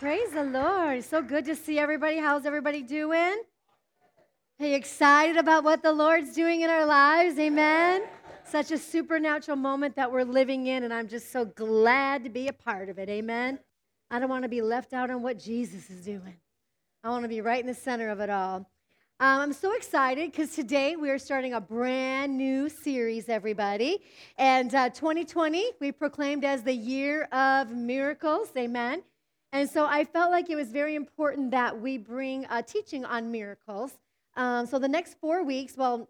Praise the Lord. So good to see everybody. How's everybody doing? Are you excited about what the Lord's doing in our lives? Amen. Such a supernatural moment that we're living in, and I'm just so glad to be a part of it. Amen. I don't want to be left out on what Jesus is doing. I want to be right in the center of it all. Um, I'm so excited because today we are starting a brand new series, everybody. And uh, 2020, we proclaimed as the year of miracles. Amen. And so I felt like it was very important that we bring a teaching on miracles. Um, so the next four weeks, well,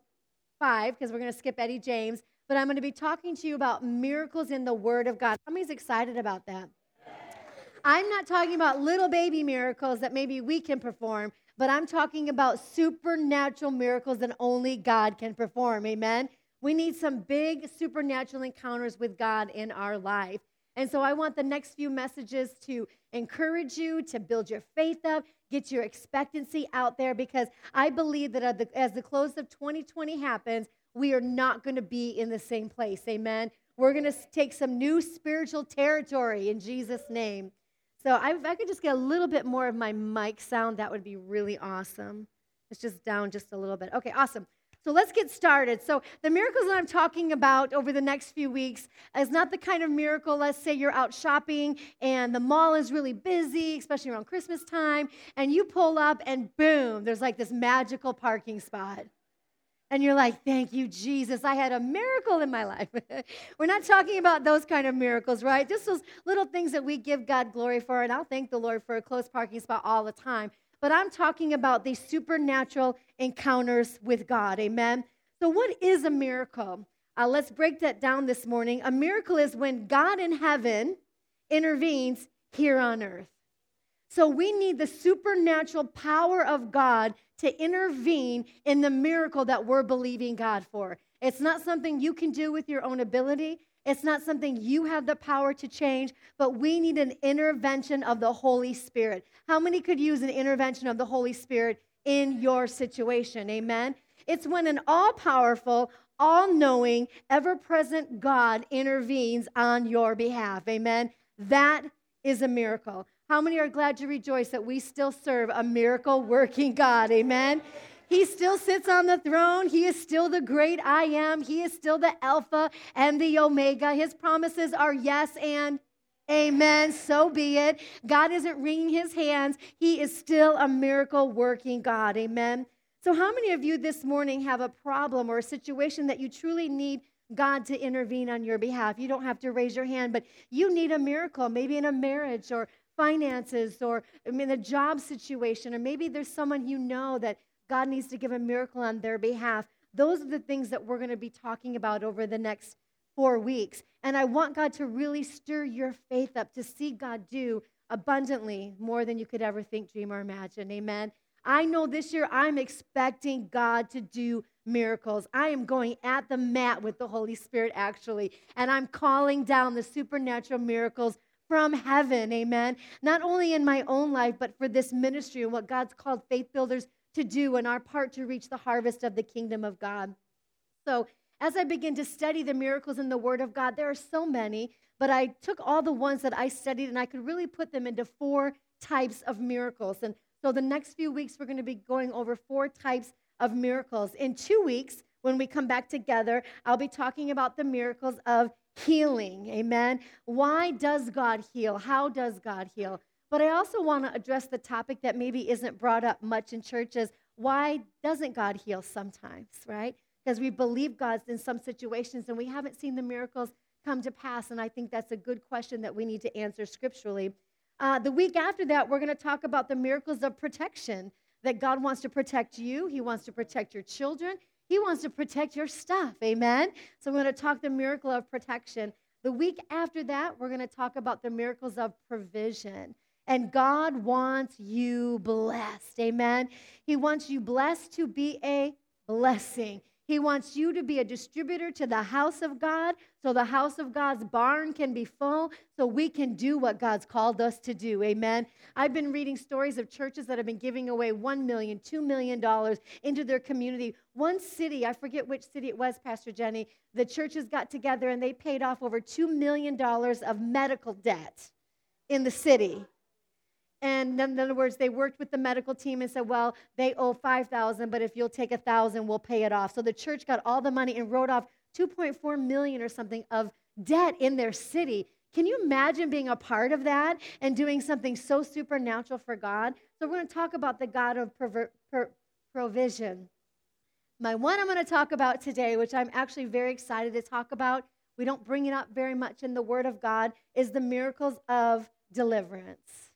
five, because we're going to skip Eddie James, but I'm going to be talking to you about miracles in the Word of God. Many's excited about that? I'm not talking about little baby miracles that maybe we can perform, but I'm talking about supernatural miracles that only God can perform. Amen? We need some big supernatural encounters with God in our life. And so I want the next few messages to encourage you, to build your faith up, get your expectancy out there, because I believe that as the close of 2020 happens, we are not going to be in the same place. Amen. We're going to take some new spiritual territory in Jesus' name. So I, if I could just get a little bit more of my mic sound, that would be really awesome. It's just down just a little bit. Okay, awesome. So let's get started. So, the miracles that I'm talking about over the next few weeks is not the kind of miracle, let's say you're out shopping and the mall is really busy, especially around Christmas time, and you pull up and boom, there's like this magical parking spot. And you're like, thank you, Jesus. I had a miracle in my life. We're not talking about those kind of miracles, right? Just those little things that we give God glory for. And I'll thank the Lord for a close parking spot all the time but I'm talking about these supernatural encounters with God. Amen. So, what is a miracle? Uh, let's break that down this morning. A miracle is when God in heaven intervenes here on earth. So, we need the supernatural power of God to intervene in the miracle that we're believing God for. It's not something you can do with your own ability. It's not something you have the power to change, but we need an intervention of the Holy Spirit. How many could use an intervention of the Holy Spirit in your situation? Amen. It's when an all powerful, all knowing, ever present God intervenes on your behalf. Amen. That is a miracle. How many are glad to rejoice that we still serve a miracle working God? Amen. He still sits on the throne. He is still the great I am. He is still the Alpha and the Omega. His promises are yes and amen. So be it. God isn't wringing his hands. He is still a miracle working God. Amen. So, how many of you this morning have a problem or a situation that you truly need God to intervene on your behalf? You don't have to raise your hand, but you need a miracle, maybe in a marriage or finances or in a job situation, or maybe there's someone you know that God needs to give a miracle on their behalf. Those are the things that we're going to be talking about over the next four weeks. And I want God to really stir your faith up to see God do abundantly more than you could ever think, dream, or imagine. Amen. I know this year I'm expecting God to do miracles. I am going at the mat with the Holy Spirit, actually, and I'm calling down the supernatural miracles from heaven. Amen. Not only in my own life, but for this ministry and what God's called faith builders to do and our part to reach the harvest of the kingdom of God. So, as I begin to study the miracles in the Word of God, there are so many, but I took all the ones that I studied and I could really put them into four types of miracles. And so, the next few weeks, we're going to be going over four types of miracles. In two weeks, when we come back together, I'll be talking about the miracles of healing. Amen. Why does God heal? How does God heal? But I also want to address the topic that maybe isn't brought up much in churches. Why doesn't God heal sometimes, right? Because we believe God's in some situations and we haven't seen the miracles come to pass. And I think that's a good question that we need to answer scripturally. Uh, the week after that, we're going to talk about the miracles of protection that God wants to protect you, He wants to protect your children, He wants to protect your stuff. Amen? So we're going to talk the miracle of protection. The week after that, we're going to talk about the miracles of provision. And God wants you blessed. Amen. He wants you blessed to be a blessing. He wants you to be a distributor to the house of God so the house of God's barn can be full so we can do what God's called us to do. Amen. I've been reading stories of churches that have been giving away $1 million, $2 million into their community. One city, I forget which city it was, Pastor Jenny, the churches got together and they paid off over $2 million of medical debt in the city And in other words, they worked with the medical team and said, well, they owe 5,000, but if you'll take a 1,000, we'll pay it off. So the church got all the money and wrote off 2.4 million or something of debt in their city. Can you imagine being a part of that and doing something so supernatural for God? So we're going to talk about the God of perver- per- provision. My one I'm going to talk about today, which I'm actually very excited to talk about, we don't bring it up very much in the Word of God, is the miracles of deliverance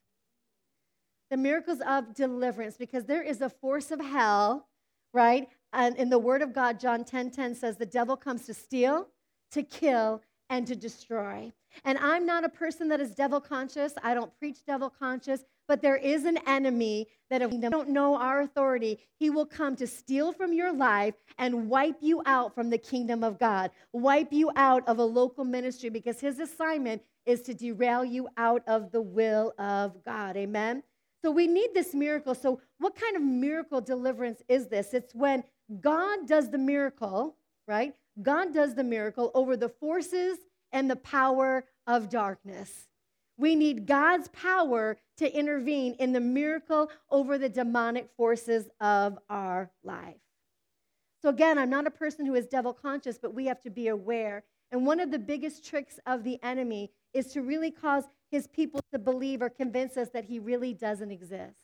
the miracles of deliverance because there is a force of hell, right? And in the word of God, John 10 10 says, the devil comes to steal, to kill, and to destroy. And I'm not a person that is devil conscious. I don't preach devil conscious, but there is an enemy that if we don't know our authority, he will come to steal from your life and wipe you out from the kingdom of God, wipe you out of a local ministry because his assignment is to derail you out of the will of God. Amen. So we need this miracle. So, what kind of miracle deliverance is this? It's when God does the miracle, right? God does the miracle over the forces and the power of darkness. We need God's power to intervene in the miracle over the demonic forces of our life. So, again, I'm not a person who is devil conscious, but we have to be aware. And one of the biggest tricks of the enemy is to really cause his people to believe or convince us that he really doesn't exist.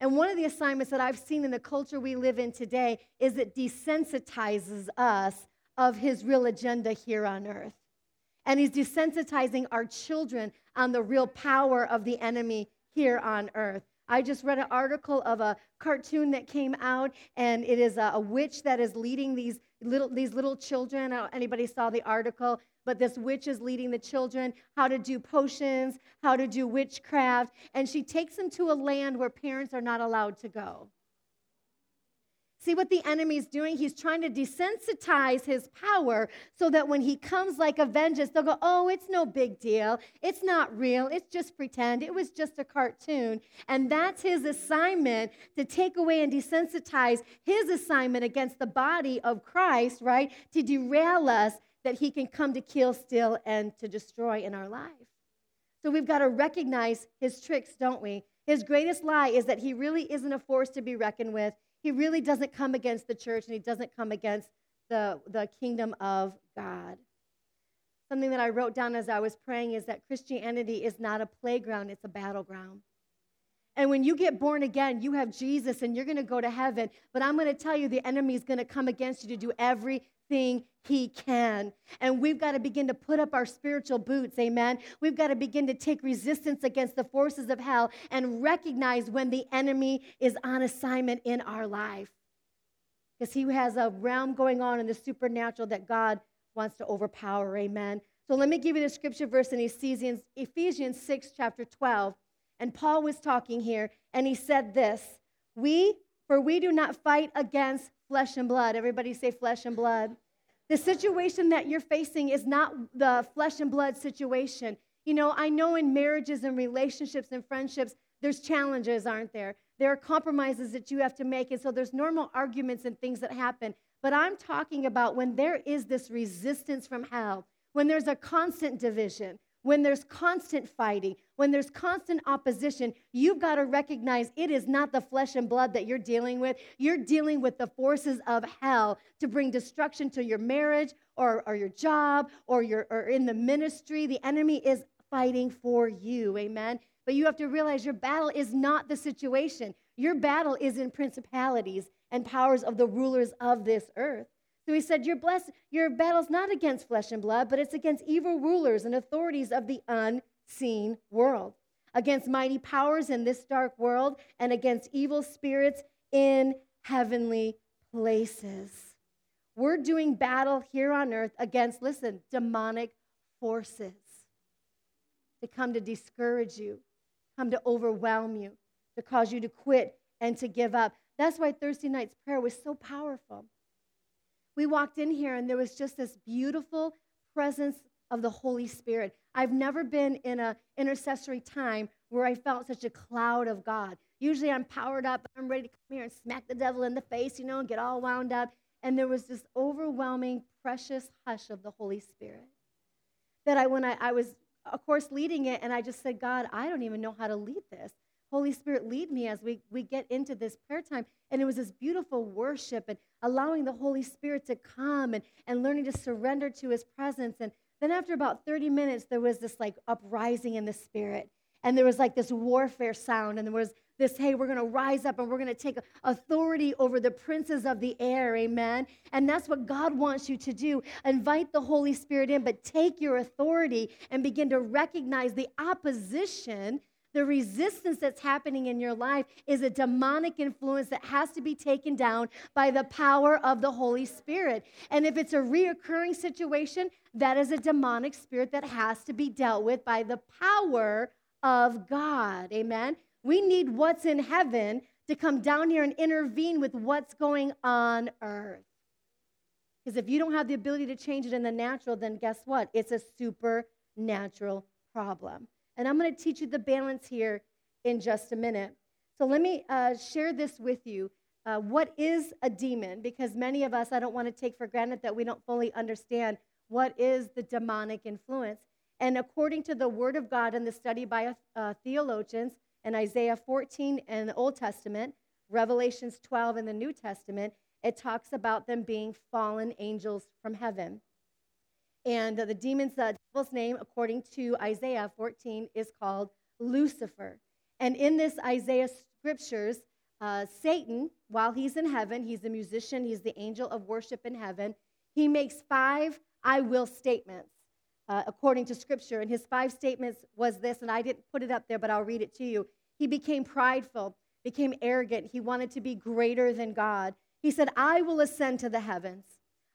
And one of the assignments that I've seen in the culture we live in today is it desensitizes us of his real agenda here on earth. And he's desensitizing our children on the real power of the enemy here on earth. I just read an article of a cartoon that came out, and it is a, a witch that is leading these little, these little children. Uh, anybody saw the article? But this witch is leading the children how to do potions, how to do witchcraft, and she takes them to a land where parents are not allowed to go. See what the enemy's doing? He's trying to desensitize his power so that when he comes like a vengeance, they'll go, Oh, it's no big deal. It's not real. It's just pretend. It was just a cartoon. And that's his assignment to take away and desensitize his assignment against the body of Christ, right? To derail us that he can come to kill, steal, and to destroy in our life. So we've got to recognize his tricks, don't we? His greatest lie is that he really isn't a force to be reckoned with. He really doesn't come against the church and he doesn't come against the, the kingdom of God. Something that I wrote down as I was praying is that Christianity is not a playground, it's a battleground. And when you get born again, you have Jesus and you're going to go to heaven. But I'm going to tell you, the enemy is going to come against you to do every everything he can. And we've got to begin to put up our spiritual boots, amen. We've got to begin to take resistance against the forces of hell and recognize when the enemy is on assignment in our life. Because he has a realm going on in the supernatural that God wants to overpower, amen. So let me give you the scripture verse in Ephesians, Ephesians 6, chapter 12. And Paul was talking here, and he said this We, for we do not fight against flesh and blood. Everybody say flesh and blood. The situation that you're facing is not the flesh and blood situation. You know, I know in marriages and relationships and friendships, there's challenges, aren't there? There are compromises that you have to make. And so there's normal arguments and things that happen. But I'm talking about when there is this resistance from hell, when there's a constant division, when there's constant fighting, when there's constant opposition, you've got to recognize it is not the flesh and blood that you're dealing with. You're dealing with the forces of hell to bring destruction to your marriage or, or your job or, your, or in the ministry. The enemy is fighting for you. Amen. But you have to realize your battle is not the situation. Your battle is in principalities and powers of the rulers of this earth. So he said, Your, blessed, your battle's not against flesh and blood, but it's against evil rulers and authorities of the unseen world, against mighty powers in this dark world, and against evil spirits in heavenly places. We're doing battle here on earth against, listen, demonic forces to come to discourage you, come to overwhelm you, to cause you to quit and to give up. That's why Thursday night's prayer was so powerful we walked in here and there was just this beautiful presence of the Holy Spirit. I've never been in an intercessory time where I felt such a cloud of God. Usually I'm powered up, I'm ready to come here and smack the devil in the face, you know, and get all wound up. And there was this overwhelming, precious hush of the Holy Spirit. That I, when I, I was of course, leading it, and I just said, God, I don't even know how to lead this. Holy Spirit, lead me as we, we get into this prayer time. And it was this beautiful worship and allowing the Holy Spirit to come and, and learning to surrender to his presence. And then after about 30 minutes, there was this like uprising in the spirit. And there was like this warfare sound, and there was this, hey, we're going to rise up and we're going to take authority over the princes of the air. Amen. And that's what God wants you to do. Invite the Holy Spirit in, but take your authority and begin to recognize the opposition. The resistance that's happening in your life is a demonic influence that has to be taken down by the power of the Holy Spirit. And if it's a reoccurring situation, that is a demonic spirit that has to be dealt with by the power of God. Amen. We need what's in heaven to come down here and intervene with what's going on earth. Because if you don't have the ability to change it in the natural, then guess what? It's a supernatural problem. And I'm going to teach you the balance here in just a minute. So let me uh, share this with you. Uh, what is a demon? Because many of us, I don't want to take for granted that we don't fully understand what is the demonic influence. And according to the Word of God and the study by uh, theologians, in Isaiah 14 in the Old Testament, Revelations 12 in the New Testament, it talks about them being fallen angels from heaven. And the demon's the devil's name, according to Isaiah 14, is called Lucifer. And in this Isaiah scriptures, uh, Satan, while he's in heaven, he's a musician, he's the angel of worship in heaven, he makes five I will statements uh, according to scripture. And his five statements was this, and I didn't put it up there, but I'll read it to you. He became prideful, became arrogant. He wanted to be greater than God. He said, I will ascend to the heavens.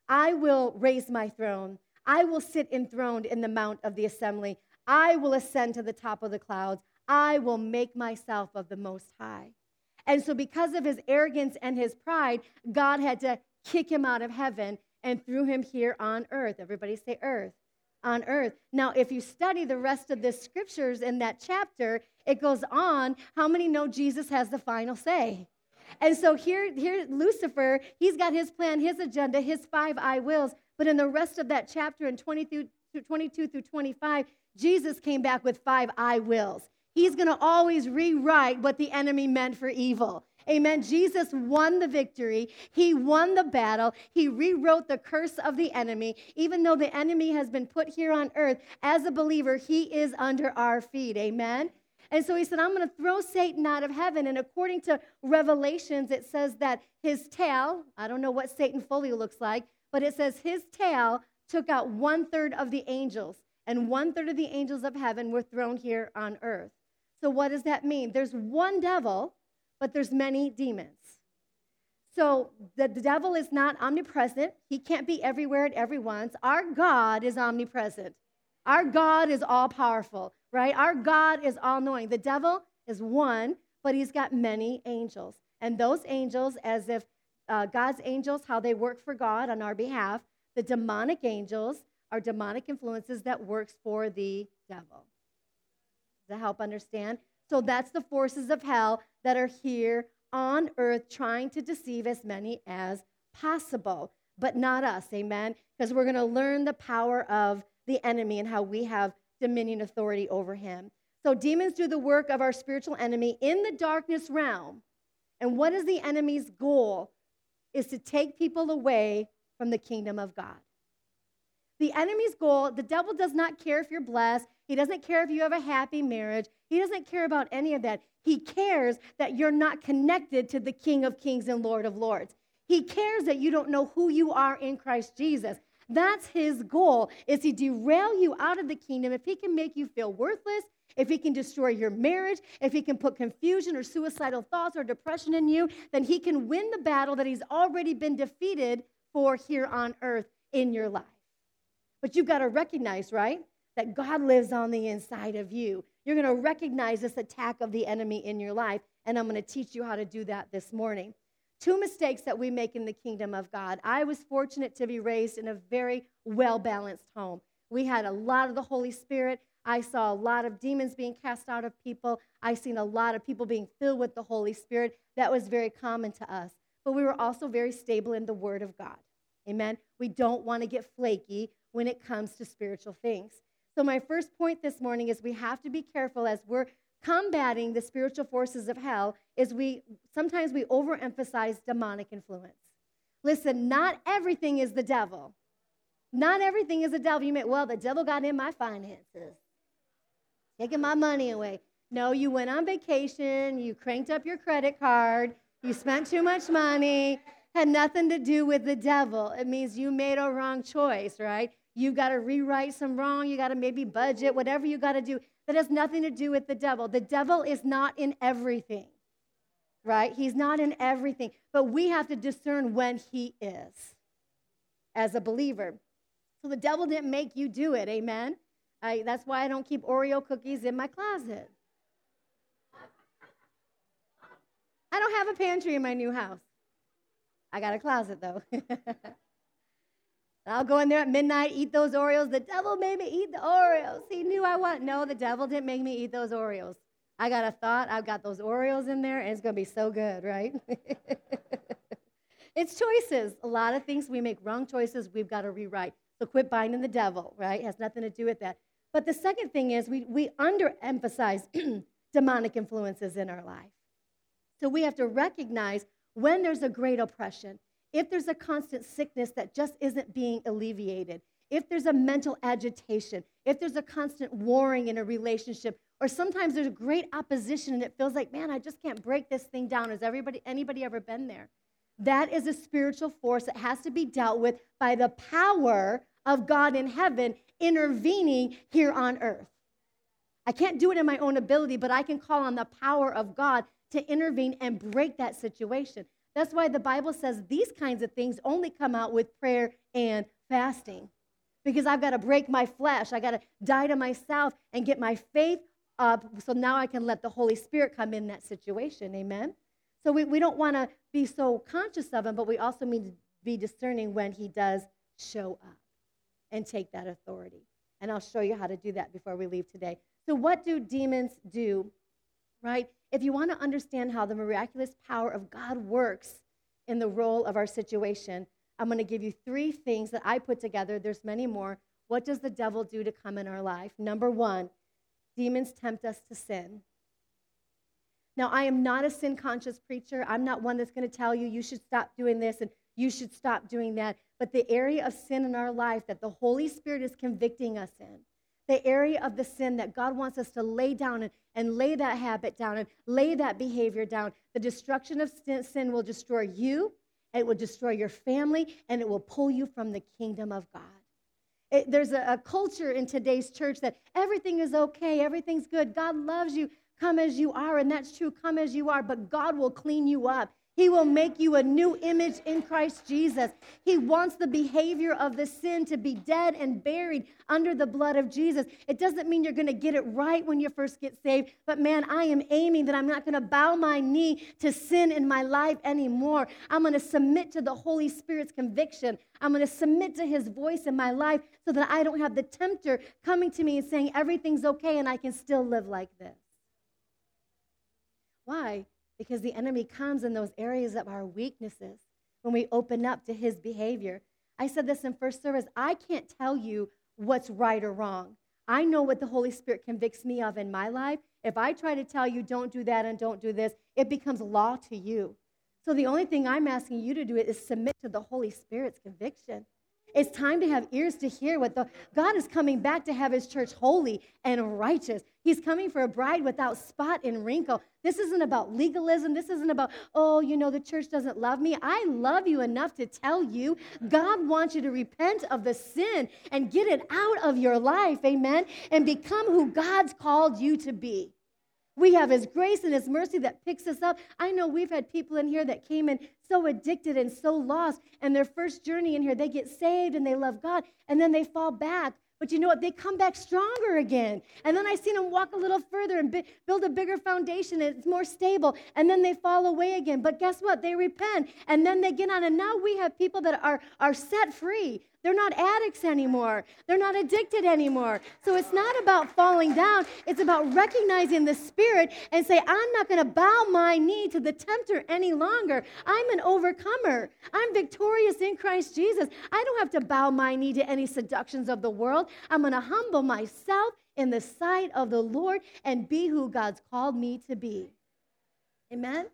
I will raise my throne. I will sit enthroned in the mount of the assembly. I will ascend to the top of the clouds. I will make myself of the Most High. And so, because of his arrogance and his pride, God had to kick him out of heaven and threw him here on earth. Everybody say earth on earth. Now, if you study the rest of the scriptures in that chapter, it goes on. How many know Jesus has the final say? And so here, here, Lucifer, he's got his plan, his agenda, his five I wills. But in the rest of that chapter, in 20 through, 22 through 25, Jesus came back with five I wills. He's going to always rewrite what the enemy meant for evil. Amen. Jesus won the victory. He won the battle. He rewrote the curse of the enemy. Even though the enemy has been put here on earth, as a believer, he is under our feet. Amen. And so he said, I'm going to throw Satan out of heaven. And according to Revelations, it says that his tail, I don't know what Satan fully looks like, but it says his tail took out one third of the angels, and one third of the angels of heaven were thrown here on earth. So what does that mean? There's one devil but there's many demons. So the, devil is not omnipresent. He can't be everywhere at every once. Our God is omnipresent. Our God is all powerful, right? Our God is all knowing. The devil is one, but he's got many angels. And those angels, as if uh, God's angels, how they work for God on our behalf, the demonic angels are demonic influences that works for the devil. To help understand? So that's the forces of hell that are here on earth trying to deceive as many as possible, but not us, amen? Because we're going to learn the power of the enemy and how we have dominion authority over him. So demons do the work of our spiritual enemy in the darkness realm. And what is the enemy's goal? Is to take people away from the kingdom of God. The enemy's goal, the devil does not care if you're blessed. He doesn't care if you have a happy marriage. He doesn't care about any of that. He cares that you're not connected to the King of Kings and Lord of Lords. He cares that you don't know who you are in Christ Jesus. That's his goal, is to derail you out of the kingdom. If he can make you feel worthless, if he can destroy your marriage, if he can put confusion or suicidal thoughts or depression in you, then he can win the battle that he's already been defeated for here on earth in your life. But you've got to recognize, right? that God lives on the inside of you. You're going to recognize this attack of the enemy in your life, and I'm going to teach you how to do that this morning. Two mistakes that we make in the kingdom of God. I was fortunate to be raised in a very well balanced home. We had a lot of the Holy Spirit. I saw a lot of demons being cast out of people. I seen a lot of people being filled with the Holy Spirit. That was very common to us. But we were also very stable in the Word of God. Amen. We don't want to get flaky when it comes to spiritual things. So, my first point this morning is we have to be careful as we're combating the spiritual forces of hell is we sometimes we overemphasize demonic influence. Listen, not everything is the devil. Not everything is the devil. You may, well, the devil got in my finances, taking my money away. No, you went on vacation, you cranked up your credit card, you spent too much money, had nothing to do with the devil. It means you made a wrong choice, right? You got to rewrite some wrong, you got to maybe budget, whatever you got to do. That has nothing to do with the devil. The devil is not in everything, right? He's not in everything, but we have to discern when he is as a believer. So the devil didn't make you do it, amen? I, that's why I don't keep Oreo cookies in my closet. I don't have a pantry in my new house. I got a closet though. I'll go in there at midnight, eat those Oreos. The devil made me eat the Oreos. He knew I want. No, the devil didn't make me eat those Oreos. I got a thought. I've got those Oreos in there, and it's going to be so good, right? it's choices. A lot of things we make wrong choices, we've got to rewrite. So quit binding the devil, right? It has nothing to do with that. But the second thing is we, we underemphasize demonic influences in our life. So we have to recognize when there's a great oppression, if there's a constant sickness that just isn't being alleviated, if there's a mental agitation, if there's a constant warring in a relationship, or sometimes there's a great opposition and it feels like, man, I just can't break this thing down. Has everybody, anybody ever been there? That is a spiritual force that has to be dealt with by the power of God in heaven intervening here on earth. I can't do it in my own ability, but I can call on the power of God to intervene and break that situation. That's why the Bible says these kinds of things only come out with prayer and fasting. Because I've got to break my flesh, I got to die to myself and get my faith up so now I can let the Holy Spirit come in that situation. Amen? So we, we don't want to be so conscious of him, but we also need to be discerning when he does show up and take that authority. And I'll show you how to do that before we leave today. So, what do demons do, right? If you want to understand how the miraculous power of God works in the role of our situation, I'm going to give you three things that I put together. There's many more. What does the devil do to come in our life? Number one, demons tempt us to sin. Now, I am not a sin conscious preacher. I'm not one that's going to tell you you should stop doing this and you should stop doing that. But the area of sin in our life that the Holy Spirit is convicting us in, the area of the sin that God wants us to lay down and, and lay that habit down and lay that behavior down. The destruction of sin will destroy you, it will destroy your family, and it will pull you from the kingdom of God. It, there's a, a culture in today's church that everything is okay, everything's good, God loves you, come as you are, and that's true, come as you are, but God will clean you up. He will make you a new image in Christ Jesus. He wants the behavior of the sin to be dead and buried under the blood of Jesus. It doesn't mean you're going to get it right when you first get saved, but man, I am aiming that I'm not going to bow my knee to sin in my life anymore. I'm going to submit to the Holy Spirit's conviction. I'm going to submit to his voice in my life so that I don't have the tempter coming to me and saying everything's okay and I can still live like this. Why? Because the enemy comes in those areas of our weaknesses when we open up to his behavior. I said this in first service I can't tell you what's right or wrong. I know what the Holy Spirit convicts me of in my life. If I try to tell you, don't do that and don't do this, it becomes law to you. So the only thing I'm asking you to do is submit to the Holy Spirit's conviction. It's time to have ears to hear what the God is coming back to have his church holy and righteous. He's coming for a bride without spot and wrinkle. This isn't about legalism. This isn't about, oh, you know, the church doesn't love me. I love you enough to tell you God wants you to repent of the sin and get it out of your life, amen, and become who God's called you to be. We have His grace and His mercy that picks us up. I know we've had people in here that came in so addicted and so lost, and their first journey in here, they get saved and they love God, and then they fall back. But you know what? They come back stronger again. And then I seen them walk a little further and bi- build a bigger foundation, and it's more stable. And then they fall away again. But guess what? They repent, and then they get on. And now we have people that are, are set free. They're not addicts anymore. They're not addicted anymore. So it's not about falling down. It's about recognizing the Spirit and say, I'm not going to bow my knee to the tempter any longer. I'm an overcomer. I'm victorious in Christ Jesus. I don't have to bow my knee to any seductions of the world. I'm going to humble myself in the sight of the Lord and be who God's called me to be. Amen.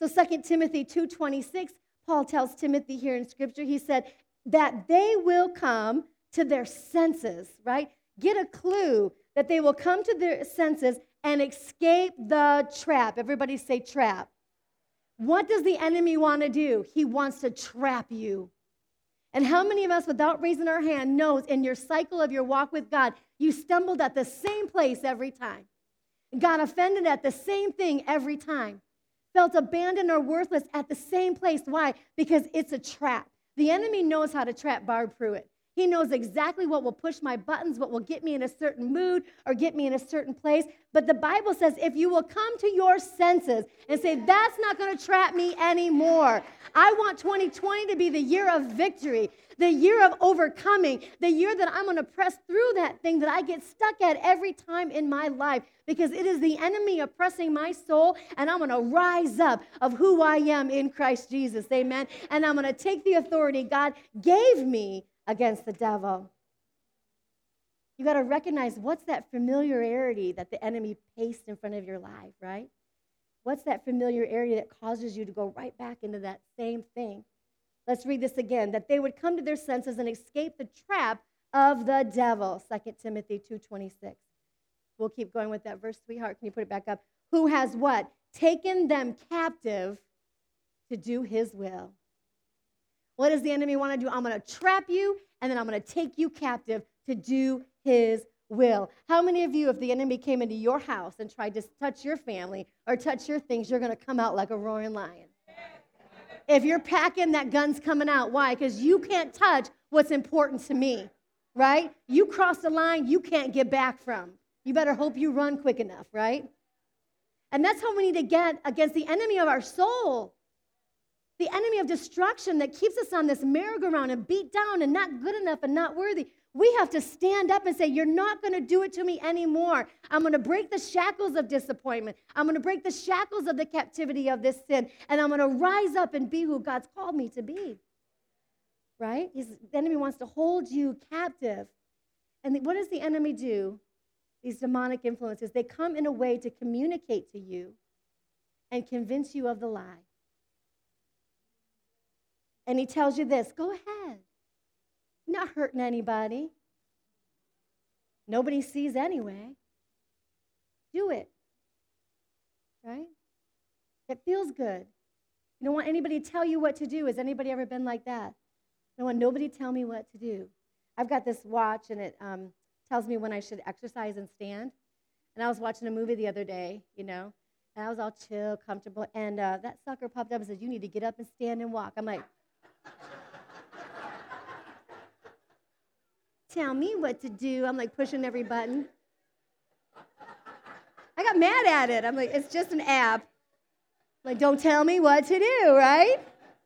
So 2 Timothy 2:26 Paul tells Timothy here in scripture he said that they will come to their senses, right? Get a clue that they will come to their senses and escape the trap. Everybody say trap. What does the enemy want to do? He wants to trap you. And how many of us, without raising our hand, knows in your cycle of your walk with God, you stumbled at the same place every time, got offended at the same thing every time, felt abandoned or worthless at the same place. Why? Because it's a trap. The enemy knows how to trap Barb Pruitt. He knows exactly what will push my buttons, what will get me in a certain mood or get me in a certain place. But the Bible says if you will come to your senses and say, that's not going to trap me anymore. I want 2020 to be the year of victory, the year of overcoming, the year that I'm going to press through that thing that I get stuck at every time in my life because it is the enemy oppressing my soul, and I'm going to rise up of who I am in Christ Jesus. Amen. And I'm going to take the authority God gave me against the devil. You got to recognize what's that familiarity that the enemy pastes in front of your life, right? What's that familiar area that causes you to go right back into that same thing? Let's read this again. That they would come to their senses and escape the trap of the devil. 2 Timothy 2:26. We'll keep going with that verse, sweetheart. Can you put it back up? Who has what? Taken them captive to do his will. What does the enemy want to do? I'm going to trap you and then I'm going to take you captive to do his will. How many of you, if the enemy came into your house and tried to touch your family or touch your things, you're going to come out like a roaring lion? If you're packing, that gun's coming out. Why? Because you can't touch what's important to me, right? You cross the line you can't get back from. You better hope you run quick enough, right? And that's how we need to get against the enemy of our soul the enemy of destruction that keeps us on this merry-go-round and beat down and not good enough and not worthy. We have to stand up and say, You're not going to do it to me anymore. I'm going to break the shackles of disappointment. I'm going to break the shackles of the captivity of this sin. And I'm going to rise up and be who God's called me to be. Right? He's, the enemy wants to hold you captive. And the, what does the enemy do? These demonic influences, they come in a way to communicate to you and convince you of the lie. And he tells you this go ahead. You're not hurting anybody. Nobody sees anyway. Do it. Right? It feels good. You don't want anybody to tell you what to do. Has anybody ever been like that? I don't want nobody to tell me what to do. I've got this watch and it um, tells me when I should exercise and stand. And I was watching a movie the other day, you know, and I was all chill, comfortable. And uh, that sucker popped up and said, You need to get up and stand and walk. I'm like, Tell me what to do. I'm like pushing every button. I got mad at it. I'm like, it's just an app. Like, don't tell me what to do, right?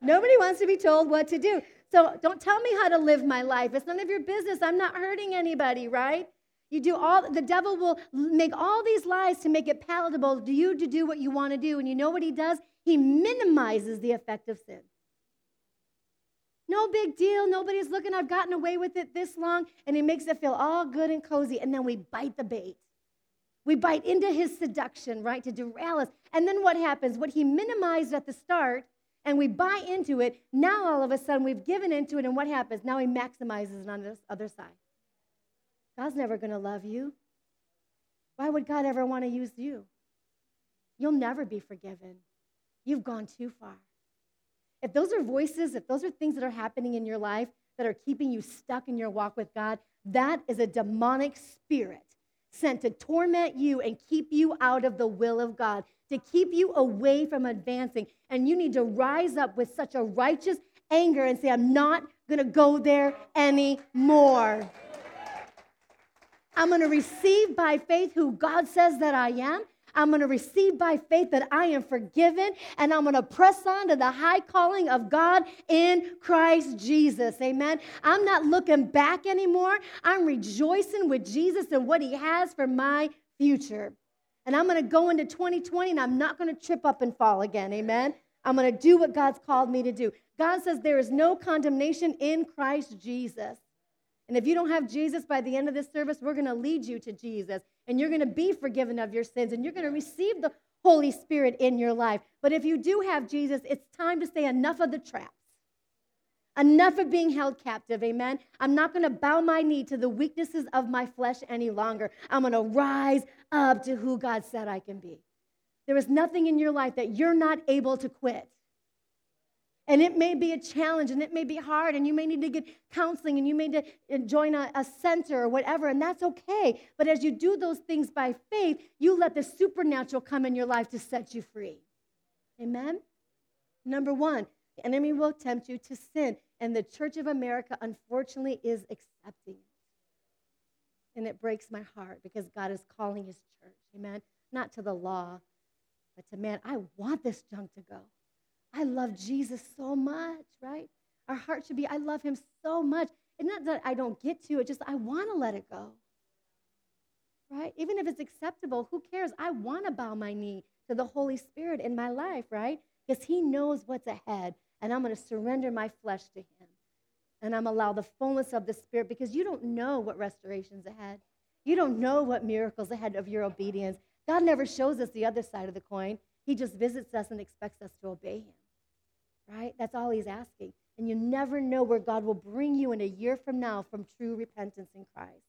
Nobody wants to be told what to do. So don't tell me how to live my life. It's none of your business. I'm not hurting anybody, right? You do all the devil will make all these lies to make it palatable to you to do what you want to do. And you know what he does? He minimizes the effect of sin. No big deal. Nobody's looking. I've gotten away with it this long. And he makes it feel all good and cozy. And then we bite the bait. We bite into his seduction, right, to derail us. And then what happens? What he minimized at the start, and we buy into it, now all of a sudden we've given into it, and what happens? Now he maximizes it on this other side. God's never going to love you. Why would God ever want to use you? You'll never be forgiven. You've gone too far. If those are voices, if those are things that are happening in your life that are keeping you stuck in your walk with God, that is a demonic spirit sent to torment you and keep you out of the will of God, to keep you away from advancing. And you need to rise up with such a righteous anger and say, I'm not going to go there anymore. I'm going to receive by faith who God says that I am. I'm going to receive by faith that I am forgiven, and I'm going to press on to the high calling of God in Christ Jesus. Amen. I'm not looking back anymore. I'm rejoicing with Jesus and what he has for my future. And I'm going to go into 2020 and I'm not going to trip up and fall again. Amen. I'm going to do what God's called me to do. God says there is no condemnation in Christ Jesus. And if you don't have Jesus by the end of this service, we're going to lead you to Jesus. And you're going to be forgiven of your sins. And you're going to receive the Holy Spirit in your life. But if you do have Jesus, it's time to say enough of the traps. Enough of being held captive, amen. I'm not going to bow my knee to the weaknesses of my flesh any longer. I'm going to rise up to who God said I can be. There is nothing in your life that you're not able to quit. And it may be a challenge and it may be hard, and you may need to get counseling and you may need to join a, a, center or whatever, and that's okay. But as you do those things by faith, you let the supernatural come in your life to set you free. Amen? Number one, the enemy will tempt you to sin, and the Church of America, unfortunately, is accepting it. And it breaks my heart because God is calling his church, amen? Not to the law, but to man, I want this junk to go. I love Jesus so much, right? Our heart should be, I love him so much. It's not that I don't get to, it's just I want to let it go. Right? Even if it's acceptable, who cares? I want to bow my knee to the Holy Spirit in my life, right? Because he knows what's ahead. And I'm going to surrender my flesh to him. And I'm allow the fullness of the Spirit because you don't know what restoration's ahead. You don't know what miracles ahead of your obedience. God never shows us the other side of the coin. He just visits us and expects us to obey him right? That's all he's asking. And you never know where God will bring you in a year from now from true repentance in Christ.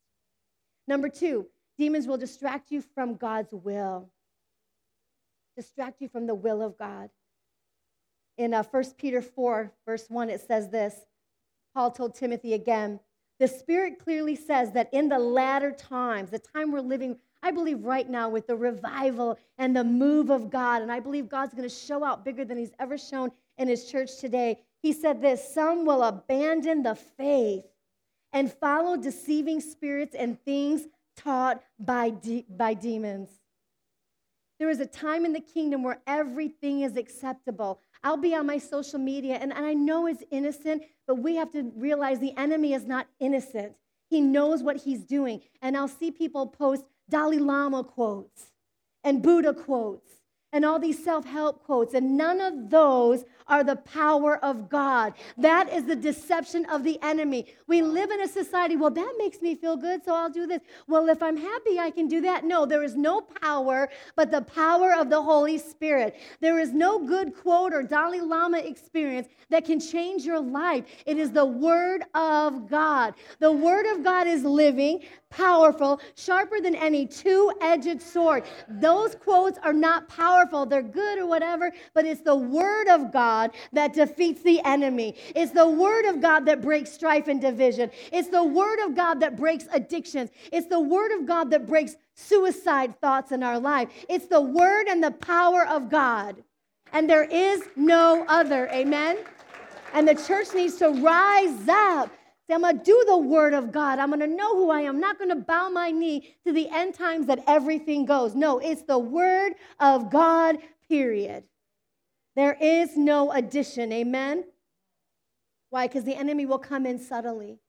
Number two, demons will distract you from God's will. Distract you from the will of God. In uh, 1 Peter 4, verse 1, it says this Paul told Timothy again, the Spirit clearly says that in the latter times, the time we're living, I believe right now with the revival and the move of God, and I believe God's going to show out bigger than He's ever shown in his church today. He said this Some will abandon the faith and follow deceiving spirits and things taught by, de- by demons. There is a time in the kingdom where everything is acceptable. I'll be on my social media, and, and I know it's innocent, but we have to realize the enemy is not innocent. He knows what he's doing. And I'll see people post Dalai Lama quotes and Buddha quotes and all these self help quotes, and none of those are the power of God. That is the deception of the enemy. We live in a society, well, that makes me feel good, so I'll do this. Well, if I'm happy, I can do that. No, there is no power but the power of the Holy Spirit. There is no good quote or Dalai Lama experience that can change your life. It is the Word of God. The Word of God is living, powerful, sharper than any two edged sword. Those quotes are not powerful, they're good or whatever, but it's the Word of God God that defeats the enemy. It's the word of God that breaks strife and division. It's the word of God that breaks addictions. It's the word of God that breaks suicide thoughts in our life. It's the word and the power of God. And there is no other. Amen. And the church needs to rise up. I'm going to do the word of God. I'm going to know who I am. I'm not going to bow my knee to the end times that everything goes. No, it's the word of God, period. There is no addition. Amen? Why? Because the enemy will come in subtly.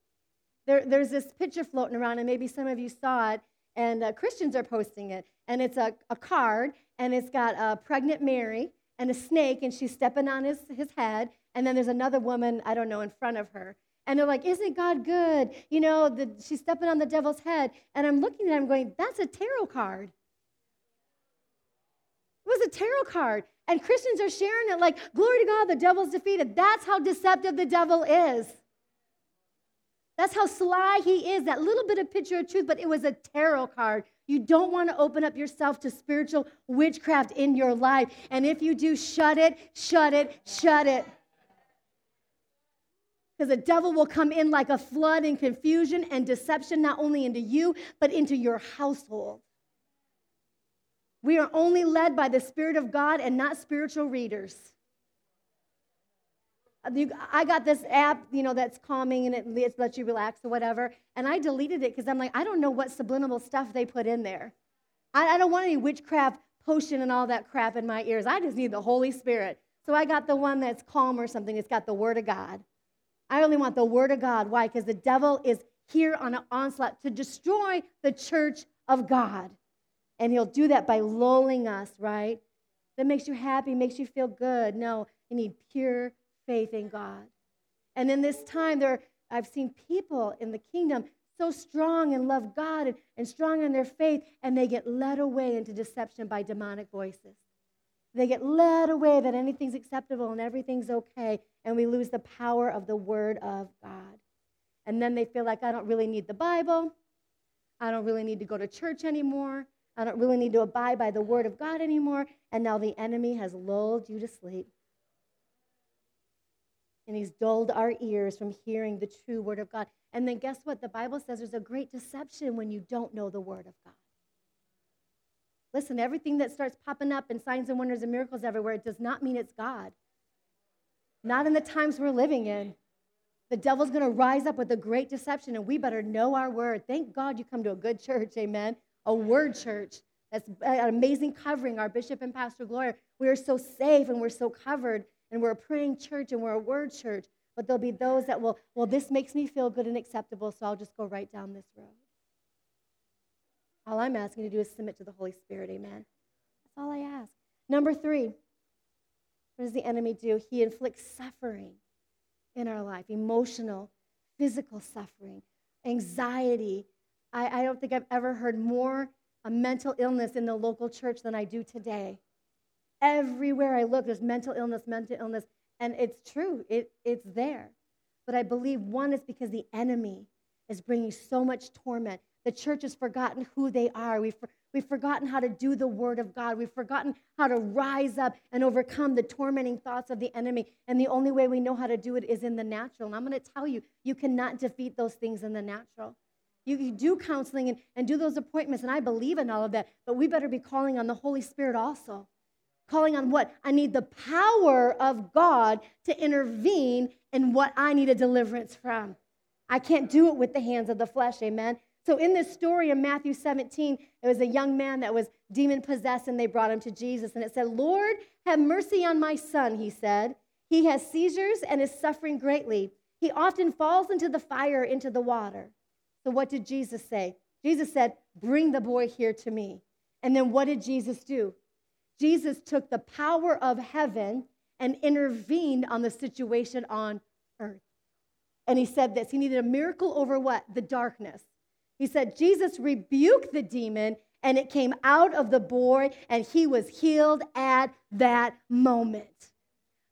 There, there's this picture floating around, and maybe some of you saw it, and uh, Christians are posting it. And it's a, a card, and it's got a pregnant Mary and a snake, and she's stepping on his, his head. And then there's another woman, I don't know, in front of her. And they're like, Isn't God good? You know, the, she's stepping on the devil's head. And I'm looking at him going, That's a tarot card. It was a tarot card. And Christians are sharing it like, glory to God, the devil's defeated. That's how deceptive the devil is. That's how sly he is. That little bit of picture of truth, but it was a tarot card. You don't want to open up yourself to spiritual witchcraft in your life. And if you do, shut it, shut it, shut it. Because the devil will come in like a flood in confusion and deception, not only into you, but into your household. We are only led by the Spirit of God and not spiritual readers. Uh, I got this app, you know, that's calming and it lets you relax or whatever. And I deleted it because I'm like, I don't know what subliminal stuff they put in there. I, don't want any witchcraft potion and all that crap in my ears. I just need the Holy Spirit. So I got the one that's calm or something. It's got the Word of God. I only want the Word of God. Why? Because the devil is here on an onslaught to destroy the church of God. And he'll do that by lulling us, right? That makes you happy, makes you feel good. No, you need pure faith in God. And in this time, there I've seen people in the kingdom so strong and love God and, and strong in their faith, and they get led away into deception by demonic voices. They get led away that anything's acceptable and everything's okay, and we lose the power of the Word of God. And then they feel like, I don't really need the Bible. I don't really need to go to church anymore. I don't really need to abide by the Word of God anymore. And now the enemy has lulled you to sleep. And he's dulled our ears from hearing the true Word of God. And then guess what? The Bible says there's a great deception when you don't know the Word of God. Listen, everything that starts popping up and signs and wonders and miracles everywhere, it does not mean it's God. Not in the times we're living in. The devil's going to rise up with a great deception, and we better know our word. Thank God you come to a good church, amen. A word church. That's an amazing covering. Our bishop and Pastor Gloria, we are so safe and we're so covered, and we're a praying church and we're a word church. But there'll be those that will, well, this makes me feel good and acceptable, so I'll just go right down this road. All I'm asking you to do is submit to the Holy Spirit. Amen. That's all I ask. Number three, what does the enemy do? He inflicts suffering in our life emotional, physical suffering, anxiety. I, I don't think I've ever heard more a mental illness in the local church than I do today. Everywhere I look, there's mental illness, mental illness. And it's true, it, it's there. But I believe one is because the enemy is bringing so much torment. The church has forgotten who they are. We've, we've forgotten how to do the word of God. We've forgotten how to rise up and overcome the tormenting thoughts of the enemy. And the only way we know how to do it is in the natural. And I'm going to tell you, you cannot defeat those things in the natural. You, you do counseling and, and do those appointments, and I believe in all of that, but we better be calling on the Holy Spirit also. Calling on what? I need the power of God to intervene in what I need a deliverance from. I can't do it with the hands of the flesh, amen? So, in this story in Matthew 17, it was a young man that was demon possessed, and they brought him to Jesus. And it said, Lord, have mercy on my son, he said. He has seizures and is suffering greatly. He often falls into the fire, into the water. So, what did Jesus say? Jesus said, Bring the boy here to me. And then what did Jesus do? Jesus took the power of heaven and intervened on the situation on earth. And he said this he needed a miracle over what? The darkness. He said, Jesus rebuked the demon and it came out of the boy and he was healed at that moment.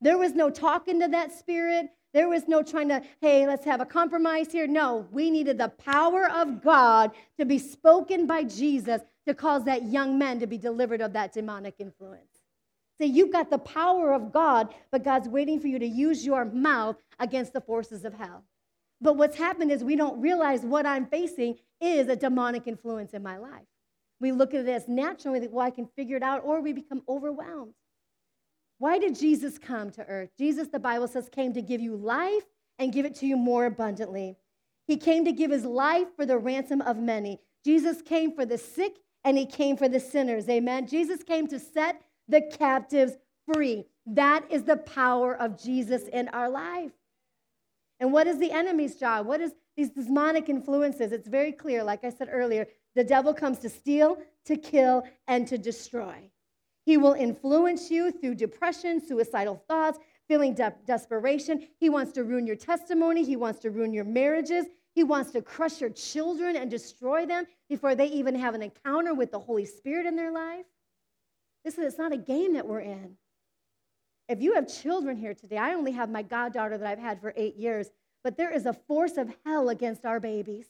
There was no talking to that spirit. There was no trying to, hey, let's have a compromise here. No, we needed the power of God to be spoken by Jesus to cause that young man to be delivered of that demonic influence. See, you've got the power of God, but God's waiting for you to use your mouth against the forces of hell. But what's happened is we don't realize what I'm facing is a demonic influence in my life. We look at it as natural we think, well, I can figure it out, or we become overwhelmed. Why did Jesus come to earth? Jesus, the Bible says, came to give you life and give it to you more abundantly. He came to give his life for the ransom of many. Jesus came for the sick and he came for the sinners. Amen. Jesus came to set the captives free. That is the power of Jesus in our life. And what is the enemy's job? What is these demonic influences? It's very clear, like I said earlier, the devil comes to steal, to kill, and to destroy. He will influence you through depression, suicidal thoughts, feeling de- desperation. He wants to ruin your testimony. He wants to ruin your marriages. He wants to crush your children and destroy them before they even have an encounter with the Holy Spirit in their life. Listen, it's not a game that we're in. If you have children here today, I only have my goddaughter that I've had for eight years, but there is a force of hell against our babies.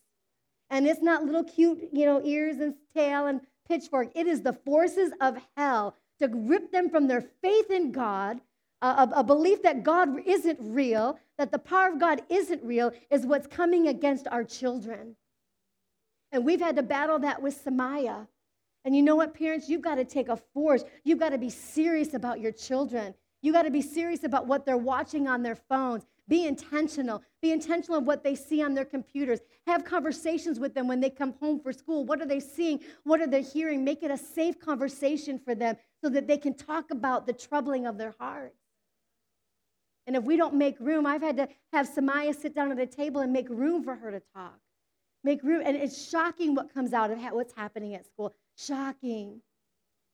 And it's not little cute, you know, ears and tail and pitchfork. It is the forces of hell to rip them from their faith in God a, a, belief that God isn't real, that the power of God isn't real, is what's coming against our children. And we've had to battle that with Samaya. And you know what, parents? You've got to take a force. You've got to be serious about your children. You've got to be serious about what they're watching on their phones. Be intentional. Be intentional of what they see on their computers. Have conversations with them when they come home for school. What are they seeing? What are they hearing? Make it a safe conversation for them so that they can talk about the troubling of their hearts. And if we don't make room, I've had to have Samaya sit down at a table and make room for her to talk. Make room. And it's shocking what comes out of what's happening at school. Shocking.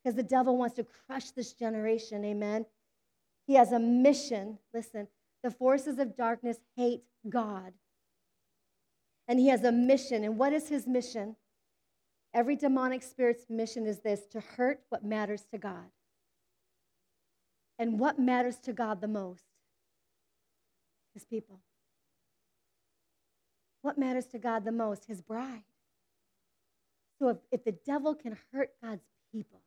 Because the devil wants to crush this generation. Amen. He has a mission. Listen, the forces of darkness hate God. And he has a mission. And what is his mission? Every demonic spirit's mission is this to hurt what matters to God. And what matters to God the most? His people. What matters to God the most? His bride. So if, if the devil can hurt God's people,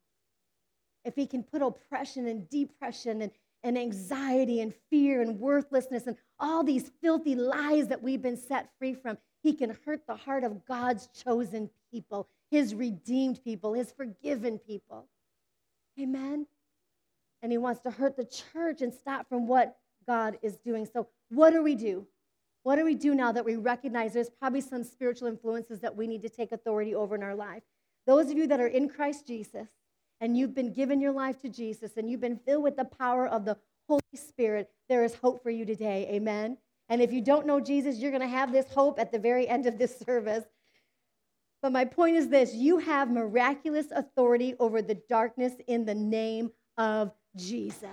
if he can put oppression and depression and, and anxiety and fear and worthlessness and all these filthy lies that we've been set free from, he can hurt the heart of God's chosen people, his redeemed people, his forgiven people. Amen? And he wants to hurt the church and stop from what God is doing. So, what do we do? What do we do now that we recognize there's probably some spiritual influences that we need to take authority over in our life? Those of you that are in Christ Jesus and you've been given your life to Jesus and you've been filled with the power of the Holy Spirit, there is hope for you today. Amen. And if you don't know Jesus, you're going to have this hope at the very end of this service. But my point is this you have miraculous authority over the darkness in the name of Jesus.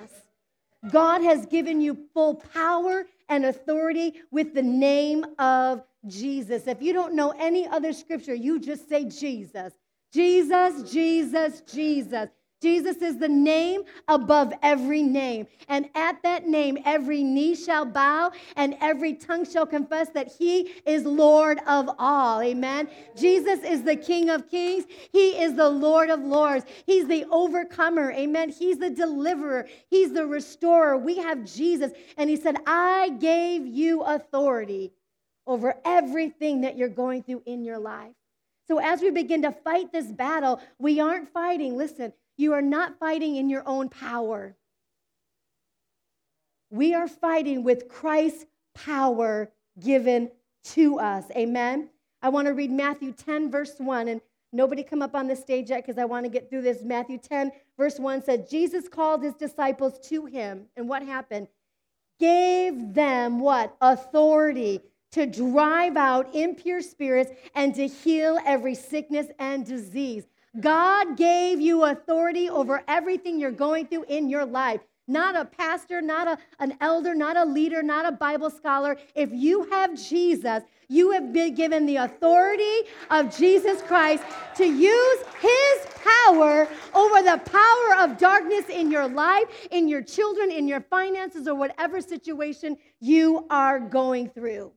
God has given you full power and authority with the name of Jesus. If you don't know any other scripture, you just say Jesus. Jesus, Jesus, Jesus. Jesus is the name above every name. And at that name, every knee shall bow and every tongue shall confess that he is Lord of all. Amen. Jesus is the King of kings. He is the Lord of lords. He's the overcomer. Amen. He's the deliverer. He's the restorer. We have Jesus. And he said, I gave you authority over everything that you're going through in your life. So as we begin to fight this battle, we aren't fighting, listen, you are not fighting in your own power. We are fighting with Christ's power given to us. Amen. I want to read Matthew 10, verse 1. And nobody come up on the stage yet because I want to get through this. Matthew 10, verse 1 said, Jesus called his disciples to him. And what happened? Gave them what? Authority to drive out impure spirits and to heal every sickness and disease. God gave you authority over everything you're going through in your life. Not a pastor, not a, an elder, not a leader, not a Bible scholar. If you have Jesus, you have been given the authority of Jesus Christ to use his power over the power of darkness in your life, in your children, in your finances, or whatever situation you are going through.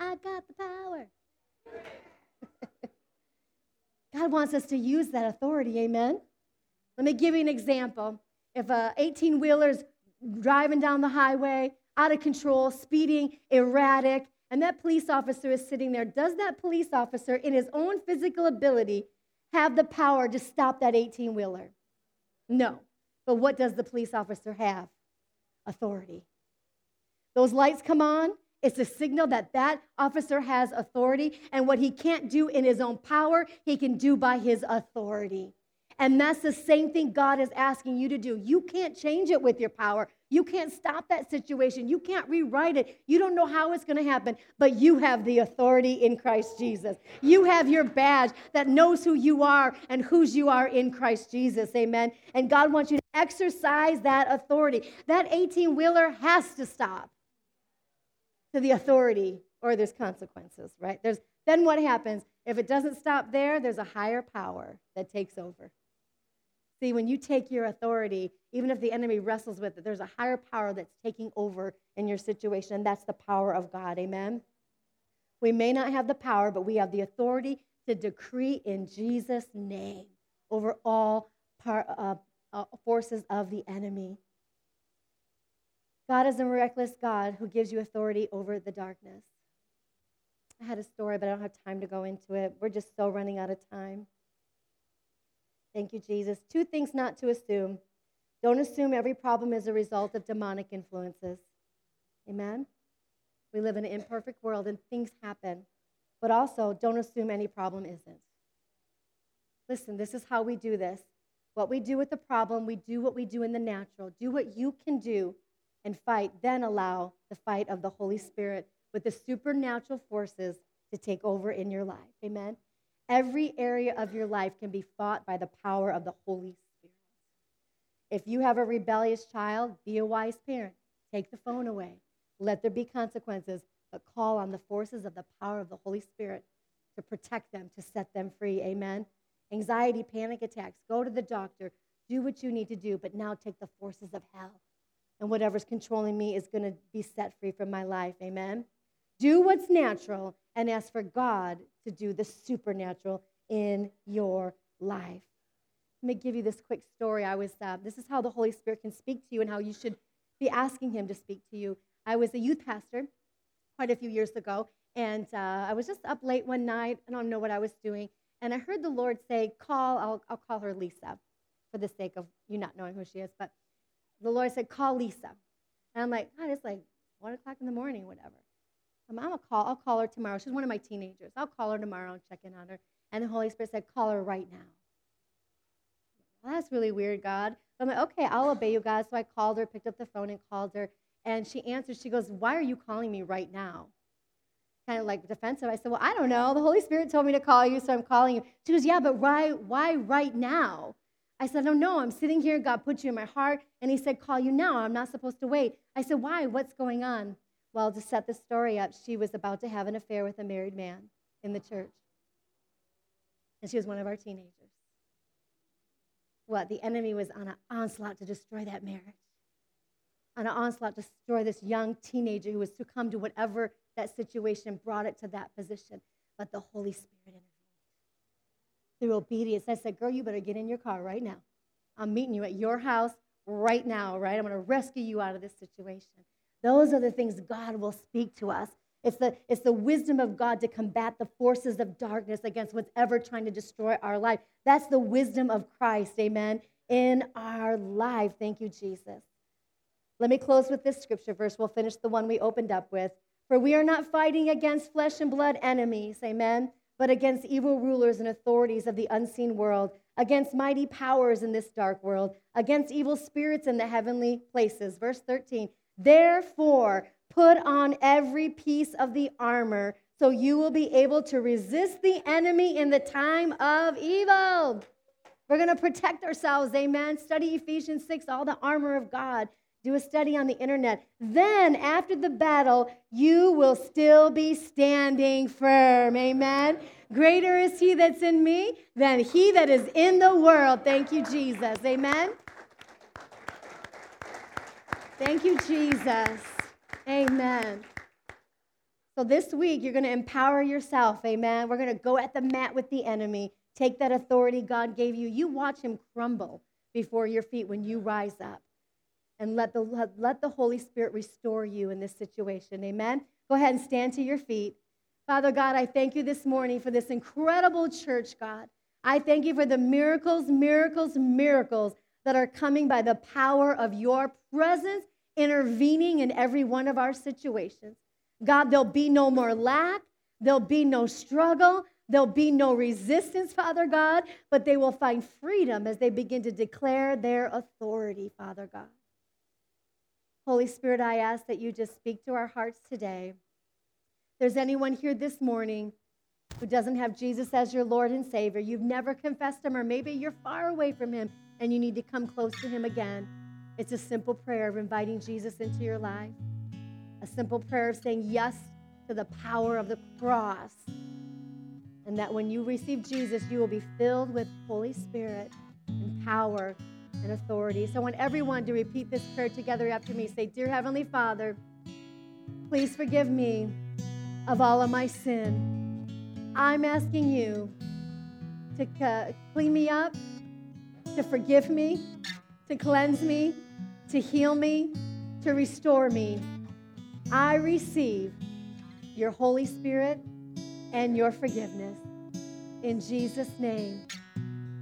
I got the power. God wants us to use that authority, amen? Let me give you an example. If uh, a 18 wheeler's driving down the highway, out of control, speeding, erratic, and that police officer is sitting there, does that police officer, in his own physical ability, have the power to stop that 18 wheeler? No. But what does the police officer have? Authority. Those lights come on, it's a signal that that officer has authority, and what he can't do in his own power, he can do by his authority. And that's the same thing God is asking you to do. You can't change it with your power. You can't stop that situation. You can't rewrite it. You don't know how it's going to happen, but you have the authority in Christ Jesus. You have your badge that knows who you are and whose you are in Christ Jesus. Amen. And God wants you to exercise that authority. That 18 wheeler has to stop to the authority or there's consequences, right? There's, then what happens? If it doesn't stop there, there's a higher power that takes over. See, when you take your authority, even if the enemy wrestles with it, there's a higher power that's taking over in your situation, and that's the power of God. Amen? We may not have the power, but we have the authority to decree in Jesus' name over all par- uh, uh, forces of the enemy. God is a miraculous God who gives you authority over the darkness. I had a story, but I don't have time to go into it. We're just so running out of time. Thank you, Jesus. Two things not to assume. Don't assume every problem is a result of demonic influences. Amen? We live in an imperfect world and things happen. But also, don't assume any problem isn't. Listen, this is how we do this. What we do with the problem, we do what we do in the natural. Do what you can do and fight, then allow the fight of the Holy Spirit with the supernatural forces to take over in your life. Amen? Every area of your life can be fought by the power of the Holy Spirit. If you have a rebellious child, be a wise parent. Take the phone away. Let there be consequences, but call on the forces of the power of the Holy Spirit to protect them, to set them free. Amen. Anxiety, panic attacks, go to the doctor, do what you need to do, but now take the forces of hell. And whatever's controlling me is going to be set free from my life. Amen. Do what's natural and ask for God to do the supernatural in your life. Let me give you this quick story. I was, uh, this is how the Holy Spirit can speak to you and how you should be asking Him to speak to you. I was a youth pastor quite a few years ago, and uh, I was just up late one night. I don't know what I was doing, and I heard the Lord say, "Call." I'll, I'll call her Lisa, for the sake of you not knowing who she is. But the Lord said, "Call Lisa," and I'm like, God, it's like one o'clock in the morning, whatever. I'm, I'm a call. I'll call her tomorrow. She's one of my teenagers. I'll call her tomorrow and check in on her. And the Holy Spirit said, "Call her right now." Well, that's really weird, God. I'm like, okay, I'll obey you, God. So I called her, picked up the phone, and called her. And she answered, she goes, Why are you calling me right now? Kind of like defensive. I said, Well, I don't know. The Holy Spirit told me to call you, so I'm calling you. She goes, Yeah, but why, why right now? I said, No, no, I'm sitting here. God put you in my heart. And He said, Call you now. I'm not supposed to wait. I said, Why? What's going on? Well, to set the story up, she was about to have an affair with a married man in the church. And she was one of our teenagers. What? The enemy was on an onslaught to destroy that marriage on an onslaught to destroy this young teenager who was succumbed to whatever that situation brought it to that position. But the Holy Spirit intervened through obedience. I said, Girl, you better get in your car right now. I'm meeting you at your house right now, right? I'm going to rescue you out of this situation. Those are the things God will speak to us. It's the, it's the wisdom of God to combat the forces of darkness against what's ever trying to destroy our life. That's the wisdom of Christ, amen, in our life. Thank you, Jesus. Let me close with this scripture verse. We'll finish the one we opened up with. For we are not fighting against flesh and blood enemies, amen, but against evil rulers and authorities of the unseen world, against mighty powers in this dark world, against evil spirits in the heavenly places. Verse 13. Therefore, put on every piece of the armor so you will be able to resist the enemy in the time of evil. We're going to protect ourselves. Amen. Study Ephesians 6, all the armor of God do a study on the internet. Then, after the battle, you will still be standing firm. Amen. Greater is he that's in me than he that is in the world. Thank you, Jesus. Amen. Thank you, Jesus. Amen. So, this week, you're going to empower yourself. Amen. We're going to go at the mat with the enemy. Take that authority God gave you. You watch him crumble before your feet when you rise up and let the, let the Holy Spirit restore you in this situation. Amen? Go ahead and stand to your feet. Father God, I thank you this morning for this incredible church, God. I thank you for the miracles, miracles, miracles that are coming by the power of your presence intervening in every one of our situations. God, there'll be no more lack, there'll be no struggle, there'll be no resistance, Father God, but they will find freedom as they begin to declare their authority, Father God. Holy Spirit, I ask that you just speak to our hearts today. If there's anyone here this morning who doesn't have Jesus as your Lord and Savior, you've never confessed him, or maybe you're far away from him and you need to come close to him again. It's a simple prayer of inviting Jesus into your life, a simple prayer of saying yes to the power of the cross. And that when you receive Jesus, you will be filled with Holy Spirit and power and authority. So I want everyone to repeat this prayer together after me. Say, Dear Heavenly Father, please forgive me of all of my sin. I'm asking you to clean me up, to forgive me, to cleanse me, to heal me, to restore me. I receive your Holy Spirit and your forgiveness. In Jesus' name,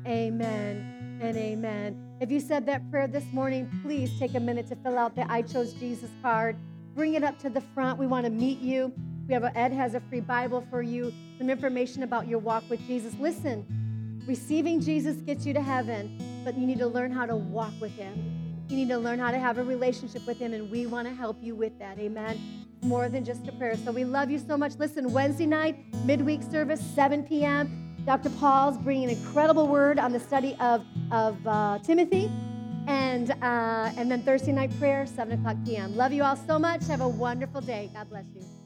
amen and amen. If you said that prayer this morning, please take a minute to fill out the I Chose Jesus card. bring it up to the front. We want to meet you. We have a, Ed has a free Bible for you, some information about your walk with Jesus. Listen, receiving Jesus gets you to heaven, but you need to learn how to walk with Him. You need to learn how to have a relationship with Him, and we want to help you with that. Amen. More than just a prayer. So we love you so much. Listen, Wednesday night, midweek service, 7 p.m. Dr. Paul's bringing an incredible word on the study of, of uh, Timothy. And, uh, and then Thursday night prayer, 7 o'clock p.m. Love you all so much. Have a wonderful day. God bless you.